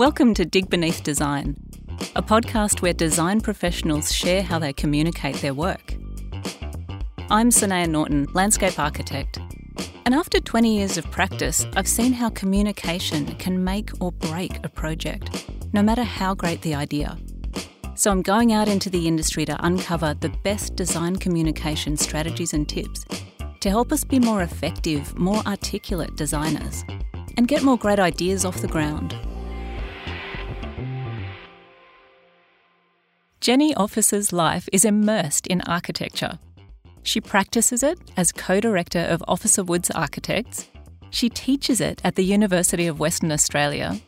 Welcome to Dig Beneath Design, a podcast where design professionals share how they communicate their work. I'm Sanaya Norton, landscape architect. And after 20 years of practice, I've seen how communication can make or break a project, no matter how great the idea. So I'm going out into the industry to uncover the best design communication strategies and tips to help us be more effective, more articulate designers and get more great ideas off the ground. Jenny Officer's life is immersed in architecture. She practices it as co director of Officer Woods Architects. She teaches it at the University of Western Australia.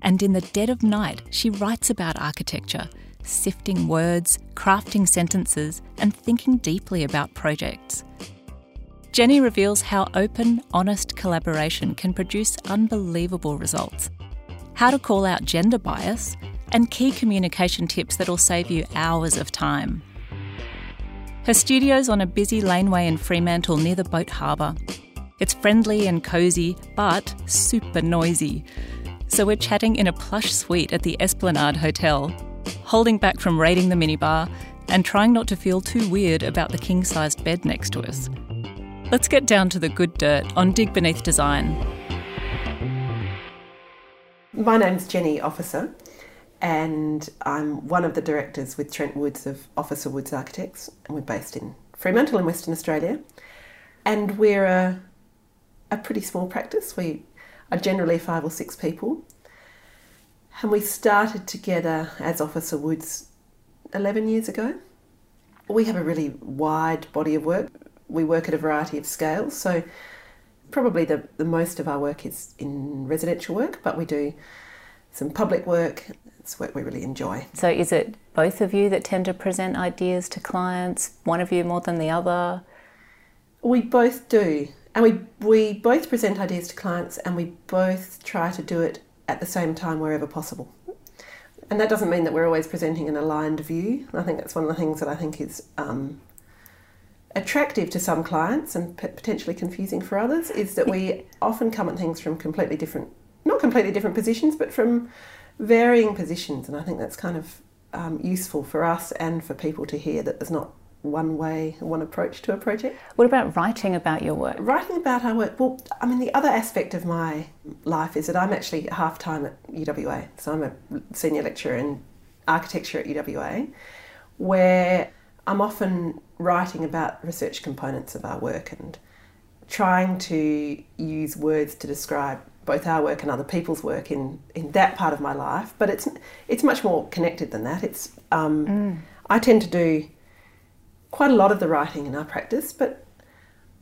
And in the dead of night, she writes about architecture sifting words, crafting sentences, and thinking deeply about projects. Jenny reveals how open, honest collaboration can produce unbelievable results, how to call out gender bias, and key communication tips that'll save you hours of time. Her studio's on a busy laneway in Fremantle near the boat harbour. It's friendly and cosy, but super noisy. So we're chatting in a plush suite at the Esplanade Hotel, holding back from raiding the minibar and trying not to feel too weird about the king sized bed next to us. Let's get down to the good dirt on Dig Beneath Design. My name's Jenny Officer, and I'm one of the directors with Trent Woods of Officer Woods Architects, and we're based in Fremantle in Western Australia. And we're a, a pretty small practice. We are generally five or six people, and we started together as Officer Woods 11 years ago. We have a really wide body of work. We work at a variety of scales, so probably the, the most of our work is in residential work, but we do some public work. It's work we really enjoy. So, is it both of you that tend to present ideas to clients, one of you more than the other? We both do. And we, we both present ideas to clients and we both try to do it at the same time wherever possible. And that doesn't mean that we're always presenting an aligned view. I think that's one of the things that I think is um, attractive to some clients and potentially confusing for others is that we often come at things from completely different, not completely different positions, but from varying positions. And I think that's kind of um, useful for us and for people to hear that there's not one way, one approach to a project. What about writing about your work? Writing about our work. Well, I mean, the other aspect of my life is that I'm actually half time at UWA. So I'm a senior lecturer in architecture at UWA, where I'm often writing about research components of our work and trying to use words to describe both our work and other people's work in, in that part of my life. But it's it's much more connected than that. It's um, mm. I tend to do quite a lot of the writing in our practice, but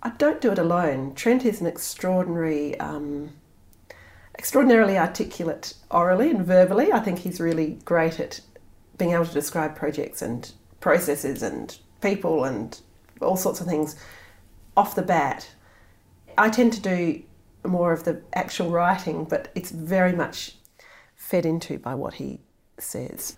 I don't do it alone. Trent is an extraordinary, um, extraordinarily articulate orally and verbally. I think he's really great at being able to describe projects and processes and people and all sorts of things off the bat. I tend to do more of the actual writing, but it's very much fed into by what he says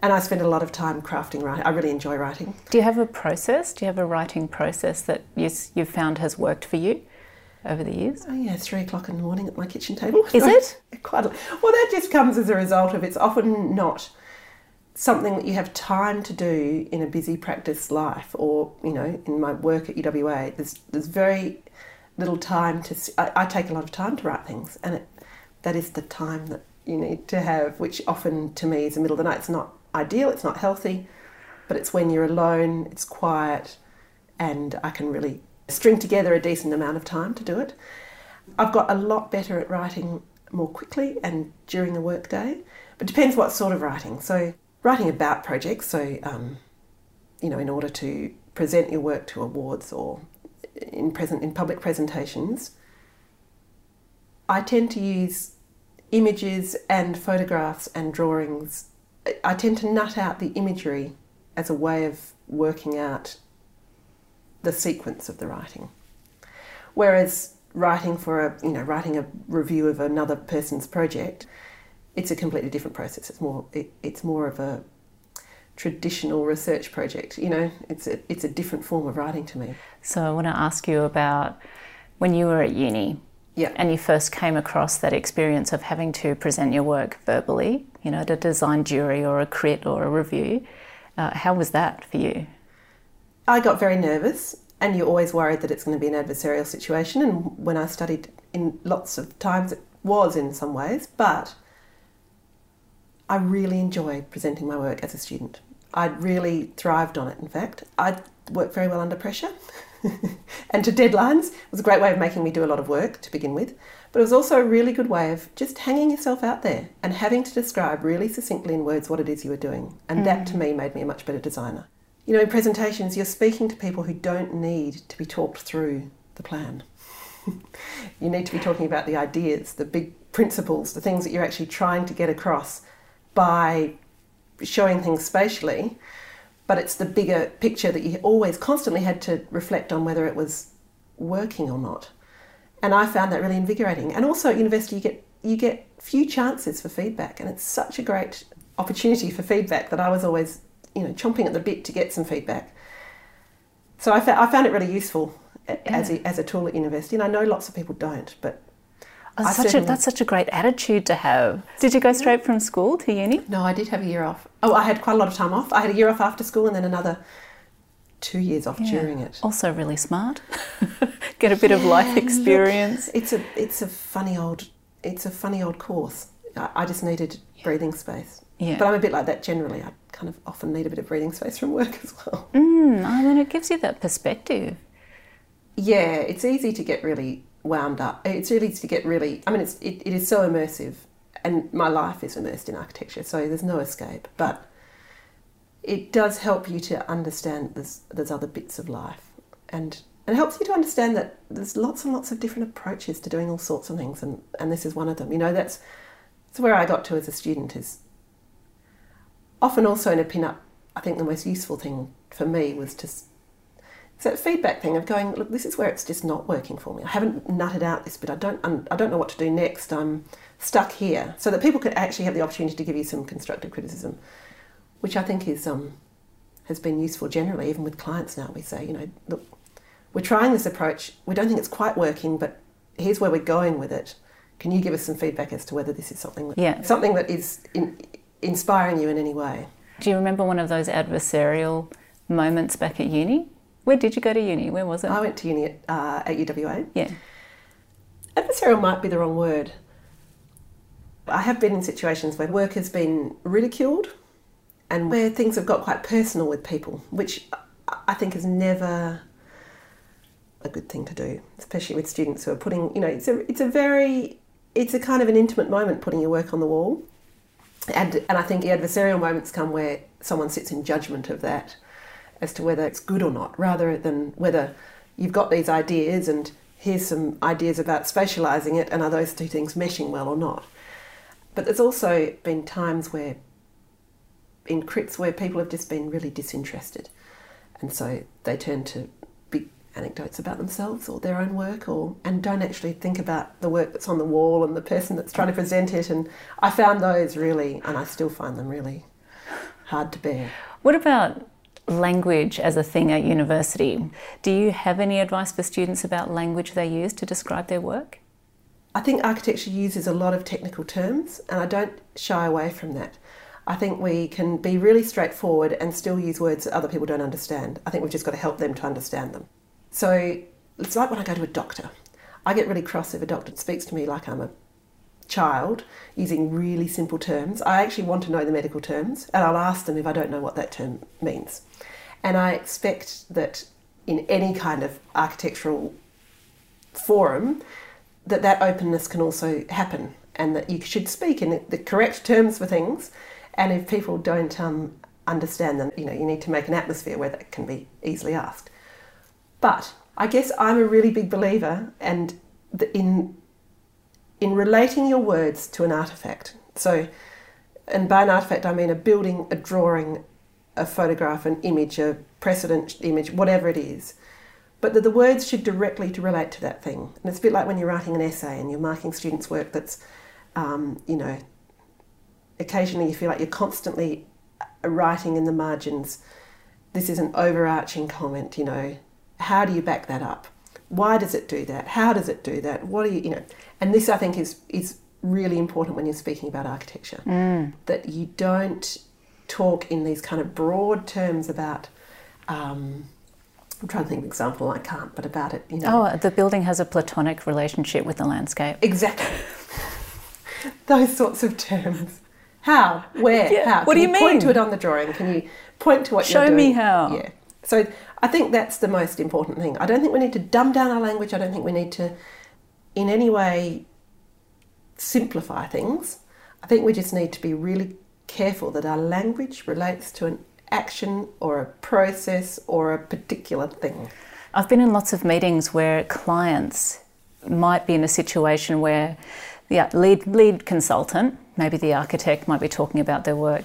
and I spend a lot of time crafting writing. I really enjoy writing. Do you have a process? Do you have a writing process that you've found has worked for you over the years? Oh yeah, three o'clock in the morning at my kitchen table. Is it? Quite. A, well, that just comes as a result of it's often not something that you have time to do in a busy practice life, or you know, in my work at UWA. There's there's very little time to. I, I take a lot of time to write things, and it, that is the time that you need to have, which often to me is the middle of the night. It's not ideal, it's not healthy, but it's when you're alone, it's quiet, and I can really string together a decent amount of time to do it. I've got a lot better at writing more quickly and during the workday, but depends what sort of writing. So, writing about projects, so, um, you know, in order to present your work to awards or in present in public presentations, I tend to use images and photographs and drawings I tend to nut out the imagery as a way of working out the sequence of the writing. Whereas writing for a you know writing a review of another person's project, it's a completely different process. It's more it, it's more of a traditional research project. You know, it's a, it's a different form of writing to me. So I want to ask you about when you were at uni Yeah. And you first came across that experience of having to present your work verbally, you know, at a design jury or a crit or a review. Uh, how was that for you? I got very nervous, and you're always worried that it's going to be an adversarial situation. And when I studied, in lots of times it was in some ways, but I really enjoy presenting my work as a student. I really thrived on it, in fact. I worked very well under pressure and to deadlines. It was a great way of making me do a lot of work to begin with, but it was also a really good way of just hanging yourself out there and having to describe really succinctly in words what it is you were doing. And mm. that to me made me a much better designer. You know, in presentations, you're speaking to people who don't need to be talked through the plan. you need to be talking about the ideas, the big principles, the things that you're actually trying to get across by showing things spatially, but it's the bigger picture that you always constantly had to reflect on whether it was working or not. And I found that really invigorating. And also at university, you get you get few chances for feedback, and it's such a great opportunity for feedback that I was always you know chomping at the bit to get some feedback. So I, fa- I found it really useful yeah. as a, as a tool at university, and I know lots of people don't, but that's such, a, that's such a great attitude to have. Did you go straight from school to uni? No, I did have a year off. Oh, I had quite a lot of time off. I had a year off after school and then another two years off yeah. during it. Also, really smart. Get a bit yeah, of life experience. Look, it's a it's a funny old it's a funny old course. I, I just needed breathing space. Yeah. But I'm a bit like that generally. I kind of often need a bit of breathing space from work as well. Mm, I mean, it gives you that perspective. Yeah, it's easy to get really wound up. It's really to get really. I mean, it's it, it is so immersive, and my life is immersed in architecture, so there's no escape. But it does help you to understand there's there's other bits of life, and it helps you to understand that there's lots and lots of different approaches to doing all sorts of things, and and this is one of them. You know, that's that's where I got to as a student. Is often also in a pin-up. I think the most useful thing for me was to it's that feedback thing of going, look, this is where it's just not working for me. I haven't nutted out this bit. I don't, I don't know what to do next. I'm stuck here. So that people could actually have the opportunity to give you some constructive criticism, which I think is um, has been useful generally, even with clients now. We say, you know, look, we're trying this approach. We don't think it's quite working, but here's where we're going with it. Can you give us some feedback as to whether this is something that, yeah. something that is in, inspiring you in any way? Do you remember one of those adversarial moments back at uni? Where did you go to uni? Where was it? I went to uni at, uh, at UWA. Yeah. Adversarial might be the wrong word. I have been in situations where work has been ridiculed and where things have got quite personal with people, which I think is never a good thing to do, especially with students who are putting, you know, it's a, it's a very, it's a kind of an intimate moment putting your work on the wall. And, and I think the adversarial moments come where someone sits in judgment of that as to whether it's good or not, rather than whether you've got these ideas and here's some ideas about spatialising it and are those two things meshing well or not. But there's also been times where, in crits, where people have just been really disinterested. And so they turn to big anecdotes about themselves or their own work or and don't actually think about the work that's on the wall and the person that's trying to present it and I found those really and I still find them really hard to bear. What about language as a thing at university. Do you have any advice for students about language they use to describe their work? I think architecture uses a lot of technical terms, and I don't shy away from that. I think we can be really straightforward and still use words that other people don't understand. I think we've just got to help them to understand them. So it's like when I go to a doctor. I get really cross if a doctor speaks to me like I'm a child using really simple terms. I actually want to know the medical terms and I'll ask them if I don't know what that term means. And I expect that in any kind of architectural forum that that openness can also happen and that you should speak in the correct terms for things and if people don't um, understand them you know you need to make an atmosphere where that can be easily asked but i guess i'm a really big believer and in in relating your words to an artifact. So, and by an artifact, I mean a building, a drawing, a photograph, an image, a precedent image, whatever it is. But that the words should directly to relate to that thing. And it's a bit like when you're writing an essay and you're marking students' work that's, um, you know, occasionally you feel like you're constantly writing in the margins, this is an overarching comment, you know, how do you back that up? Why does it do that? How does it do that? What are you, you know? And this, I think, is is really important when you're speaking about architecture. That you don't talk in these kind of broad terms about. Um, I'm trying to think of an example. I can't, but about it, you know. Oh, the building has a platonic relationship with the landscape. Exactly. Those sorts of terms. How? Where? Yeah, How? what Can do you Point mean? to it on the drawing. Can you point to what Show you're doing? Show me how. Yeah. So I think that's the most important thing. I don't think we need to dumb down our language. I don't think we need to, in any way, simplify things. I think we just need to be really careful that our language relates to an action or a process or a particular thing. I've been in lots of meetings where clients might be in a situation where the lead lead consultant, maybe the architect, might be talking about their work.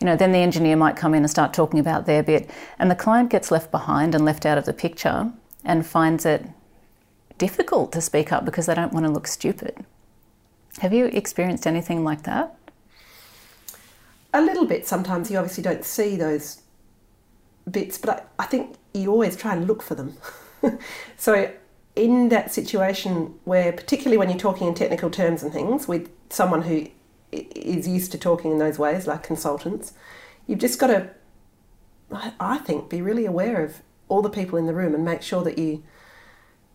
You know, then the engineer might come in and start talking about their bit, and the client gets left behind and left out of the picture and finds it difficult to speak up because they don't want to look stupid. Have you experienced anything like that? A little bit sometimes. You obviously don't see those bits, but I, I think you always try and look for them. so, in that situation where, particularly when you're talking in technical terms and things with someone who is used to talking in those ways, like consultants, you've just got to, I I think, be really aware of all the people in the room and make sure that you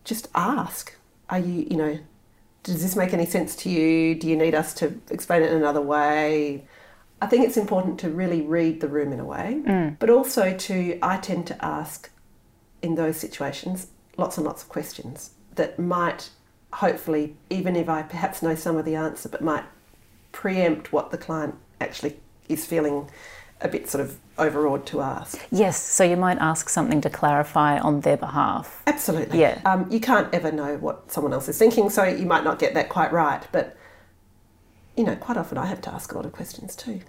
just ask. Are you, you know, does this make any sense to you? Do you need us to explain it in another way? I think it's important to really read the room in a way, but also to, I tend to ask in those situations lots and lots of questions that might hopefully, even if I perhaps know some of the answer, but might preempt what the client actually is feeling a bit sort of overawed to ask. Yes, so you might ask something to clarify on their behalf. Absolutely. Yeah. Um, you can't ever know what someone else is thinking, so you might not get that quite right. But, you know, quite often I have to ask a lot of questions too.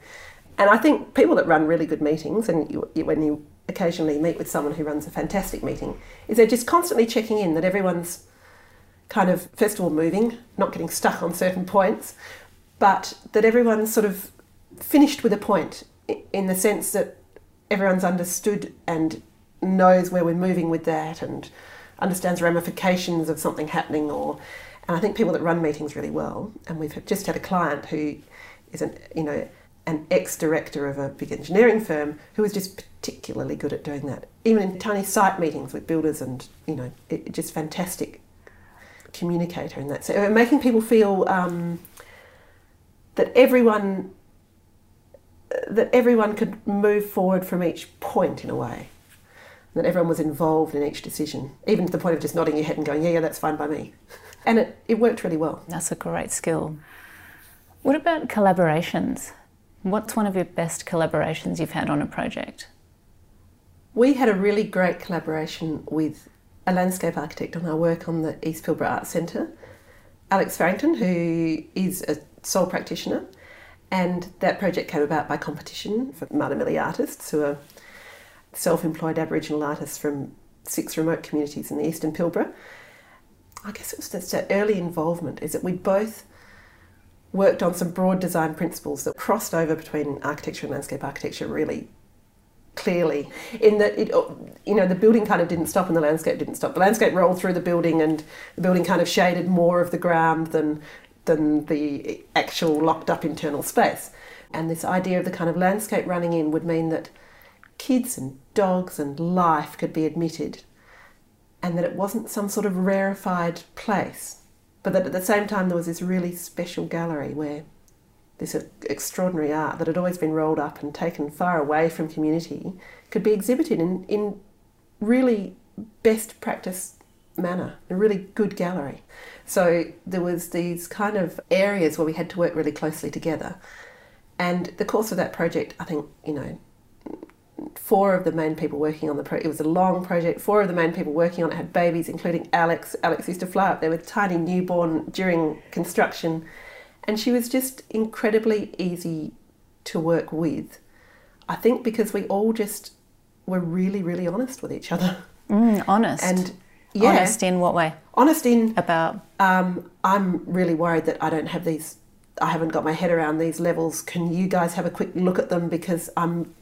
And I think people that run really good meetings, and you, you, when you occasionally meet with someone who runs a fantastic meeting, is they're just constantly checking in that everyone's kind of, first of all, moving, not getting stuck on certain points, but that everyone's sort of finished with a point in the sense that everyone's understood and knows where we're moving with that and understands ramifications of something happening or and I think people that run meetings really well and we've just had a client who is an you know an ex-director of a big engineering firm who is just particularly good at doing that even in tiny site meetings with builders and you know it, just fantastic communicator in that so uh, making people feel um, that everyone that everyone could move forward from each point in a way. That everyone was involved in each decision, even to the point of just nodding your head and going, yeah, yeah, that's fine by me. And it, it worked really well. That's a great skill. What about collaborations? What's one of your best collaborations you've had on a project? We had a really great collaboration with a landscape architect on our work on the East Pilbara Arts Centre, Alex Farrington, who is a sole practitioner. And that project came about by competition for Martumili artists who are self employed Aboriginal artists from six remote communities in the Eastern Pilbara. I guess it was just that early involvement, is that we both worked on some broad design principles that crossed over between architecture and landscape architecture really clearly in that it you know the building kind of didn't stop and the landscape didn't stop the landscape rolled through the building and the building kind of shaded more of the ground than than the actual locked up internal space and this idea of the kind of landscape running in would mean that kids and dogs and life could be admitted and that it wasn't some sort of rarefied place but that at the same time there was this really special gallery where this extraordinary art that had always been rolled up and taken far away from community could be exhibited in, in really best practice manner, a really good gallery. So there was these kind of areas where we had to work really closely together. And the course of that project, I think, you know, four of the main people working on the project, it was a long project, four of the main people working on it had babies, including Alex. Alex used to fly up there with tiny newborn during construction and she was just incredibly easy to work with. I think because we all just were really, really honest with each other. Mm, honest. And yeah, honest in what way? honest in About um, I'm really worried that I don't have these. I haven't got my head around these levels. Can you guys have a quick look at them because I'm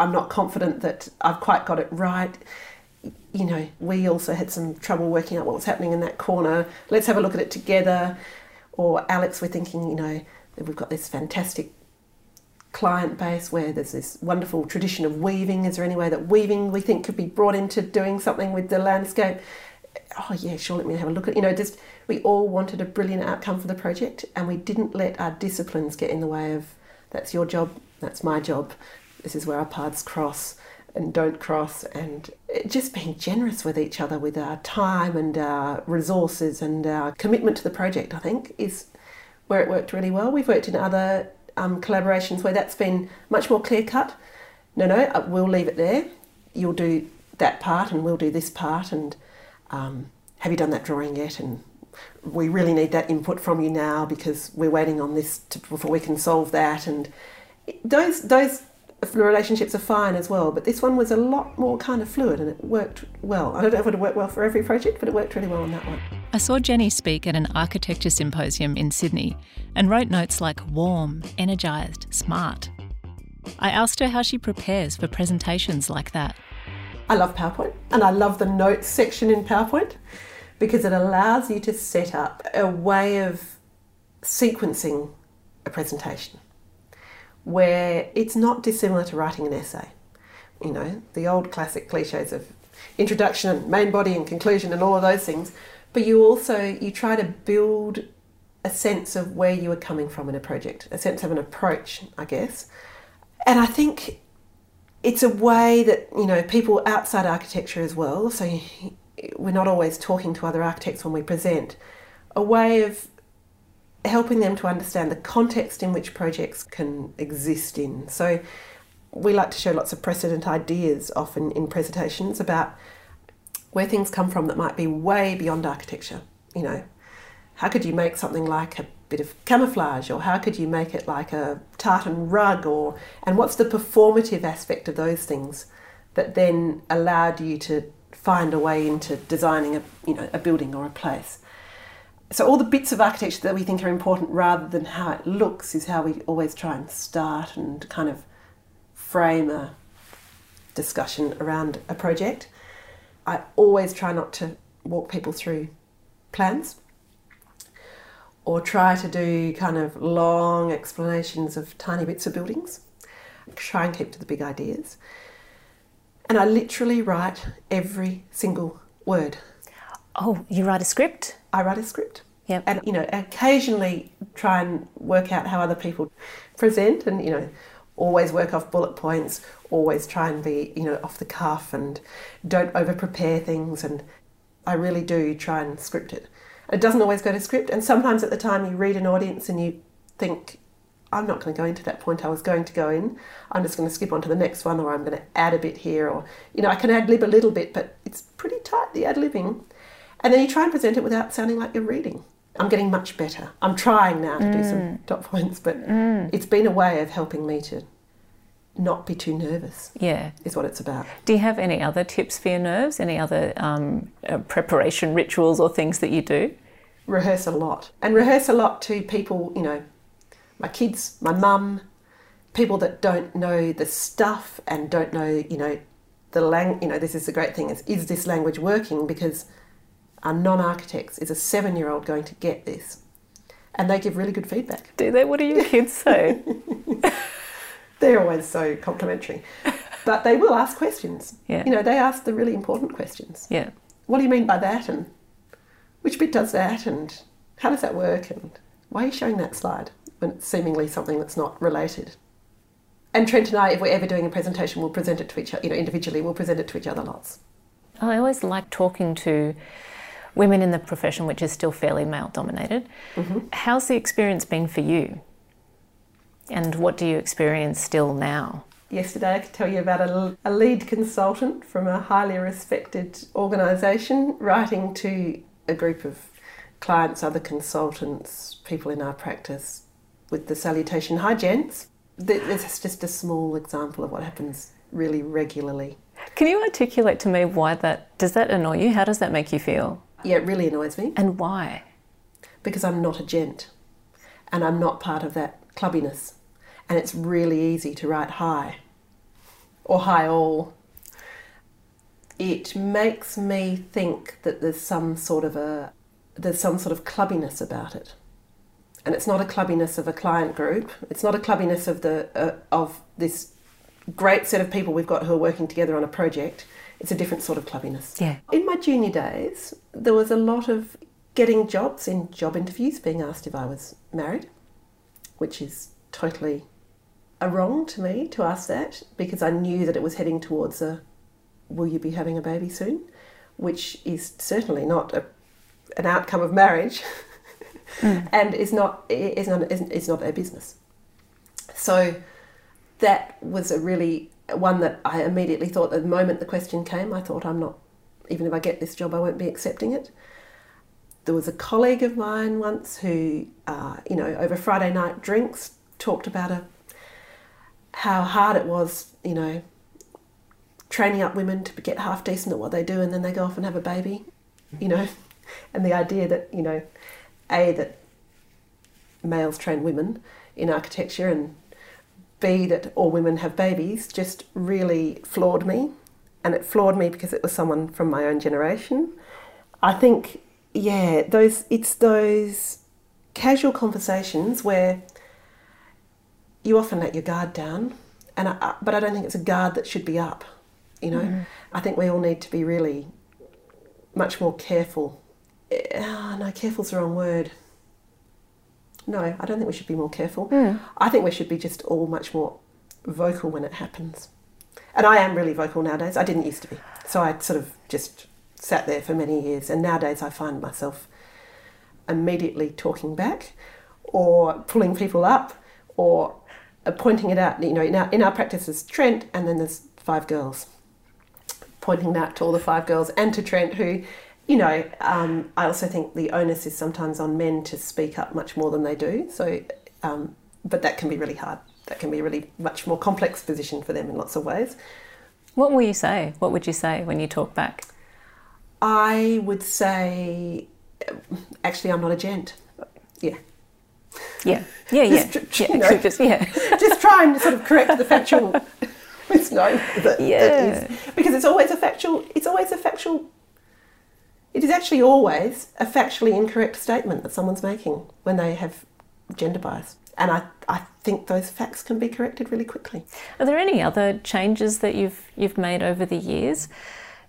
I'm not confident that I've quite got it right. you know, we also had some trouble working out what was happening in that corner. Let's have a look at it together. Or Alex, we're thinking, you know, that we've got this fantastic client base where there's this wonderful tradition of weaving. Is there any way that weaving we think could be brought into doing something with the landscape? Oh yeah, sure. Let me have a look at. You know, just we all wanted a brilliant outcome for the project, and we didn't let our disciplines get in the way of. That's your job. That's my job. This is where our paths cross and don't cross, and just being generous with each other with our time and our resources and our commitment to the project. I think is where it worked really well. We've worked in other um, collaborations where that's been much more clear cut. No, no, uh, we'll leave it there. You'll do that part, and we'll do this part. And um, have you done that drawing yet? And we really need that input from you now because we're waiting on this to, before we can solve that. And those those relationships are fine as well, but this one was a lot more kind of fluid and it worked well. I don't know if it would work well for every project, but it worked really well on that one. I saw Jenny speak at an architecture symposium in Sydney and wrote notes like warm, energised, smart. I asked her how she prepares for presentations like that. I love PowerPoint and I love the notes section in PowerPoint because it allows you to set up a way of sequencing a presentation where it's not dissimilar to writing an essay. You know, the old classic cliches of introduction, main body and conclusion and all of those things, but you also you try to build a sense of where you are coming from in a project, a sense of an approach, I guess. And I think it's a way that, you know, people outside architecture as well, so we're not always talking to other architects when we present, a way of helping them to understand the context in which projects can exist in. So we like to show lots of precedent ideas often in presentations about where things come from that might be way beyond architecture. You know, how could you make something like a bit of camouflage or how could you make it like a tartan rug or and what's the performative aspect of those things that then allowed you to find a way into designing a you know a building or a place so all the bits of architecture that we think are important rather than how it looks is how we always try and start and kind of frame a discussion around a project. I always try not to walk people through plans or try to do kind of long explanations of tiny bits of buildings. Try and keep to the big ideas. And i literally write every single word Oh, you write a script? I write a script. Yep. And, you know, occasionally try and work out how other people present and, you know, always work off bullet points, always try and be, you know, off the cuff and don't over prepare things. And I really do try and script it. It doesn't always go to script. And sometimes at the time you read an audience and you think, I'm not going to go into that point I was going to go in. I'm just going to skip on to the next one, or I'm going to add a bit here, or you know, I can ad lib a little bit, but it's pretty tight the ad libbing. And then you try and present it without sounding like you're reading. I'm getting much better. I'm trying now to mm. do some mm. dot points, but mm. it's been a way of helping me to not be too nervous. Yeah, is what it's about. Do you have any other tips for your nerves? Any other um, uh, preparation rituals or things that you do? Rehearse a lot, and rehearse a lot to people. You know, my kids, my mum, people that don't know the stuff and don't know. You know, the lang. You know, this is the great thing: is is this language working? Because are non architects. Is a seven year old going to get this? And they give really good feedback. Do they? What do your kids say? They're always so complimentary. But they will ask questions. Yeah. You know, they ask the really important questions. Yeah. What do you mean by that? And which bit does that? And how does that work? And why are you showing that slide when it's seemingly something that's not related? And Trent and I, if we're ever doing a presentation, we'll present it to each other, you know, individually, we'll present it to each other lots. I always like talking to women in the profession, which is still fairly male dominated. Mm-hmm. How's the experience been for you? And what do you experience still now? Yesterday, I could tell you about a, a lead consultant from a highly respected organisation writing to a group of clients, other consultants, people in our practice with the salutation, Hi, gents. This is just a small example of what happens really regularly. Can you articulate to me why that does that annoy you? How does that make you feel? Yeah, it really annoys me. And why? Because I'm not a gent and I'm not part of that clubbiness. And it's really easy to write hi or hi all. it makes me think that there's some sort of a there's some sort of clubbiness about it and it's not a clubbiness of a client group it's not a clubbiness of the uh, of this great set of people we've got who are working together on a project it's a different sort of clubbiness Yeah. in my junior days there was a lot of getting jobs in job interviews being asked if i was married which is totally a wrong to me to ask that because i knew that it was heading towards a will you be having a baby soon which is certainly not a, an outcome of marriage mm. and is not is not is, is not a business. So that was a really one that I immediately thought the moment the question came, I thought I'm not even if I get this job, I won't be accepting it. There was a colleague of mine once who, uh, you know, over Friday night drinks, talked about a how hard it was, you know, training up women to get half decent at what they do and then they go off and have a baby, you know, and the idea that, you know, A, that males train women in architecture and B, that all women have babies just really floored me. And it floored me because it was someone from my own generation. I think, yeah, those it's those casual conversations where you often let your guard down, and I, but I don't think it's a guard that should be up. You know, mm-hmm. I think we all need to be really much more careful. Oh, no, careful's the wrong word. No, I don't think we should be more careful. Hmm. I think we should be just all much more vocal when it happens. And I am really vocal nowadays. I didn't used to be. So I sort of just sat there for many years. And nowadays I find myself immediately talking back or pulling people up or pointing it out. You know, in our, in our practice is Trent and then there's five girls. Pointing that to all the five girls and to Trent, who, you know, um, I also think the onus is sometimes on men to speak up much more than they do. So, um, but that can be really hard. That can be a really much more complex position for them in lots of ways. What will you say? What would you say when you talk back? I would say, actually, I'm not a gent. Yeah. Yeah, yeah, yeah. Just yeah. you know. Just, yeah. Just try and sort of correct the factual. It's no, that, that Yeah. is because it's always a factual. It's always a factual. It is actually always a factually incorrect statement that someone's making when they have gender bias, and I I think those facts can be corrected really quickly. Are there any other changes that you've you've made over the years?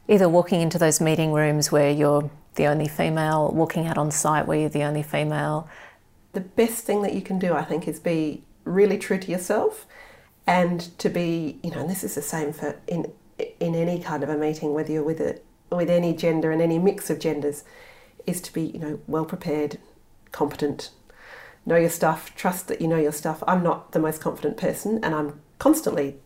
Either walking into those meeting rooms where you're the only female, walking out on site where you're the only female. the best thing that you can do, I think, is be really true to yourself, and to be, you know, and this is the same for in in any kind of a meeting, whether you're with a with any gender and any mix of genders, is to be, you know, well prepared, competent, know your stuff, trust that you know your stuff. I'm not the most confident person, and I'm constantly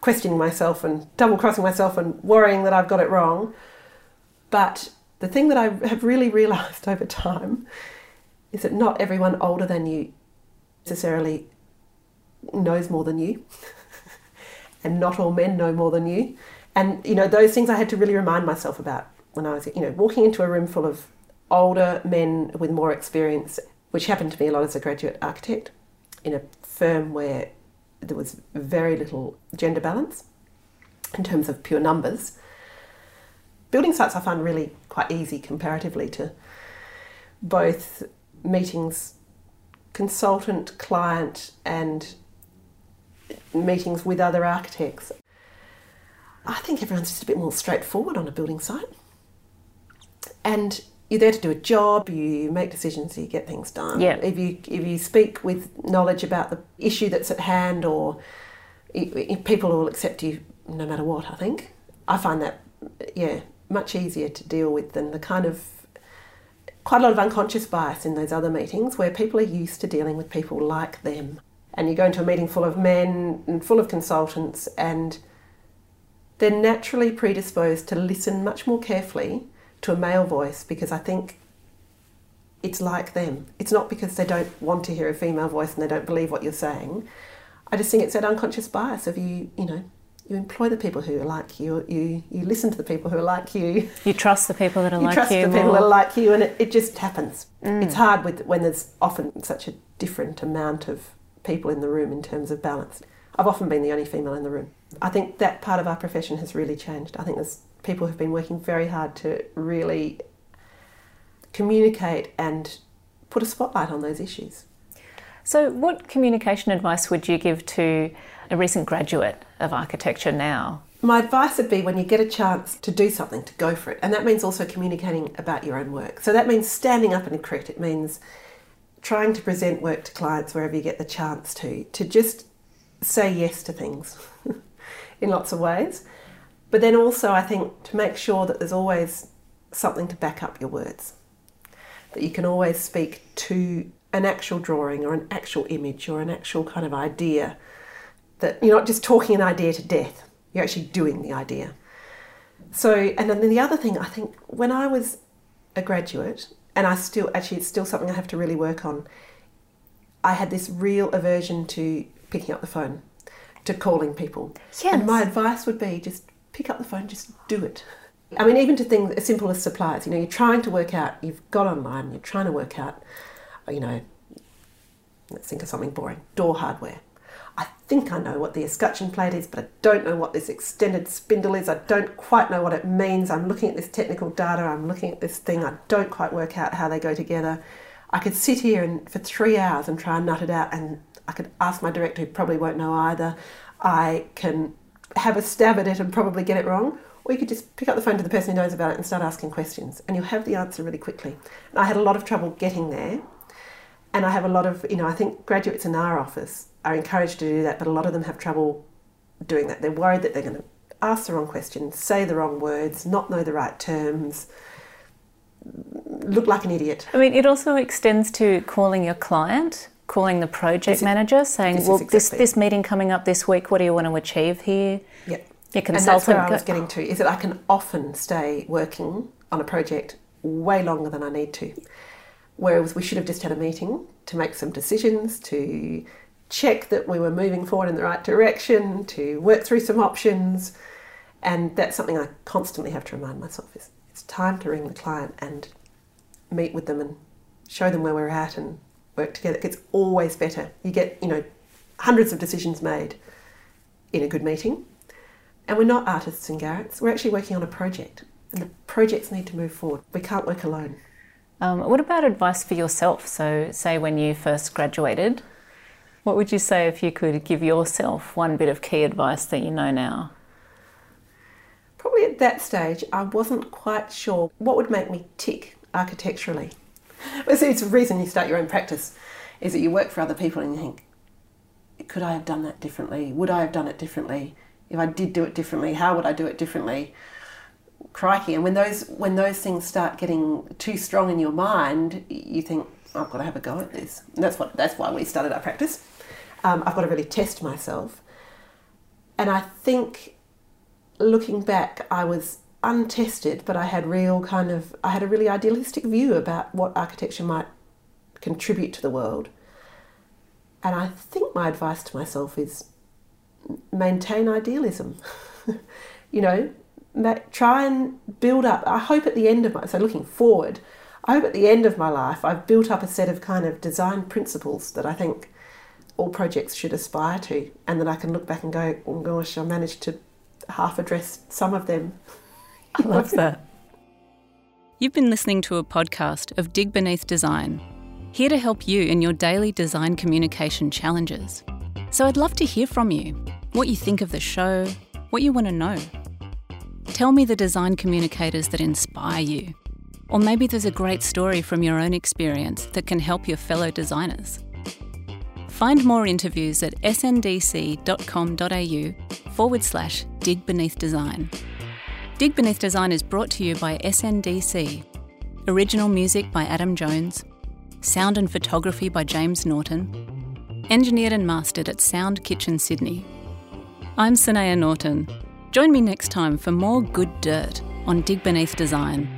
questioning myself and double crossing myself and worrying that I've got it wrong. But the thing that I have really realised over time is that not everyone older than you necessarily knows more than you, and not all men know more than you. And you know those things I had to really remind myself about when I was, you know, walking into a room full of older men with more experience, which happened to me a lot as a graduate architect, in a firm where there was very little gender balance in terms of pure numbers. Building sites I find really quite easy comparatively to both meetings, consultant, client, and meetings with other architects. I think everyone's just a bit more straightforward on a building site. And you're there to do a job, you make decisions, you get things done. Yeah. If you if you speak with knowledge about the issue that's at hand or people will accept you no matter what, I think. I find that yeah, much easier to deal with than the kind of quite a lot of unconscious bias in those other meetings where people are used to dealing with people like them. And you go into a meeting full of men and full of consultants, and they're naturally predisposed to listen much more carefully to a male voice because I think it's like them. It's not because they don't want to hear a female voice and they don't believe what you're saying. I just think it's that unconscious bias of you, you know, you employ the people who are like you, you, you listen to the people who are like you, You trust the people that are you like trust you trust the people more. that are like you, and it, it just happens. Mm. It's hard with when there's often such a different amount of people in the room in terms of balance. I've often been the only female in the room. I think that part of our profession has really changed. I think there's people who have been working very hard to really communicate and put a spotlight on those issues. So, what communication advice would you give to a recent graduate of architecture now? My advice would be when you get a chance to do something, to go for it. And that means also communicating about your own work. So that means standing up and correct. It means trying to present work to clients wherever you get the chance to, to just say yes to things in lots of ways. But then also, I think to make sure that there's always something to back up your words, that you can always speak to an actual drawing or an actual image or an actual kind of idea, that you're not just talking an idea to death, you're actually doing the idea. So, and then the other thing, I think when I was a graduate, and I still, actually, it's still something I have to really work on, I had this real aversion to picking up the phone, to calling people. Yes. And my advice would be just pick up the phone, just do it. I mean, even to things as simple as suppliers, you know, you're trying to work out, you've got online, you're trying to work out, uh, you know, let's think of something boring door hardware. I think I know what the escutcheon plate is, but I don't know what this extended spindle is. I don't quite know what it means. I'm looking at this technical data, I'm looking at this thing, I don't quite work out how they go together. I could sit here and for three hours and try and nut it out, and I could ask my director, who probably won't know either. I can have a stab at it and probably get it wrong, or you could just pick up the phone to the person who knows about it and start asking questions, and you'll have the answer really quickly. And I had a lot of trouble getting there, and I have a lot of, you know, I think graduates in our office are encouraged to do that, but a lot of them have trouble doing that. They're worried that they're going to ask the wrong questions, say the wrong words, not know the right terms, look like an idiot. I mean, it also extends to calling your client, calling the project This manager, saying, this "Well, this exactly- this meeting coming up this week. What do you want to achieve here?" Yep. Your And that's where I was getting to, is that I can often stay working on a project way longer than I need to. Whereas we should have just had a meeting to make some decisions, to check that we were moving forward in the right direction, to work through some options. And that's something I constantly have to remind myself is it's time to ring the client and meet with them and show them where we're at and work together. gets always better. You get, you know, hundreds of decisions made in a good meeting. And we're not artists and garrets. We're actually working on a project. And the projects need to move forward. We can't work alone. Um, what about advice for yourself? So, say when you first graduated, what would you say if you could give yourself one bit of key advice that you know now? Probably at that stage, I wasn't quite sure what would make me tick architecturally. But see, it's the reason you start your own practice is that you work for other people and you think, could I have done that differently? Would I have done it differently? If I did do it differently, how would I do it differently? Crikey! And when those when those things start getting too strong in your mind, you think I've got to have a go at this. And that's what that's why we started our practice. Um, I've got to really test myself, and I think looking back, I was untested, but I had real kind of I had a really idealistic view about what architecture might contribute to the world. And I think my advice to myself is maintain idealism. you know, try and build up. I hope at the end of my so looking forward, I hope at the end of my life I've built up a set of kind of design principles that I think all projects should aspire to, and that I can look back and go, oh gosh, I managed to half address some of them. I love that. You've been listening to a podcast of Dig Beneath Design, here to help you in your daily design communication challenges. So I'd love to hear from you what you think of the show, what you want to know. Tell me the design communicators that inspire you. Or maybe there's a great story from your own experience that can help your fellow designers. Find more interviews at sndc.com.au forward slash dig beneath design. Dig Beneath Design is brought to you by SNDC. Original music by Adam Jones. Sound and photography by James Norton. Engineered and mastered at Sound Kitchen Sydney. I'm Sanaya Norton. Join me next time for more good dirt on Dig Beneath Design.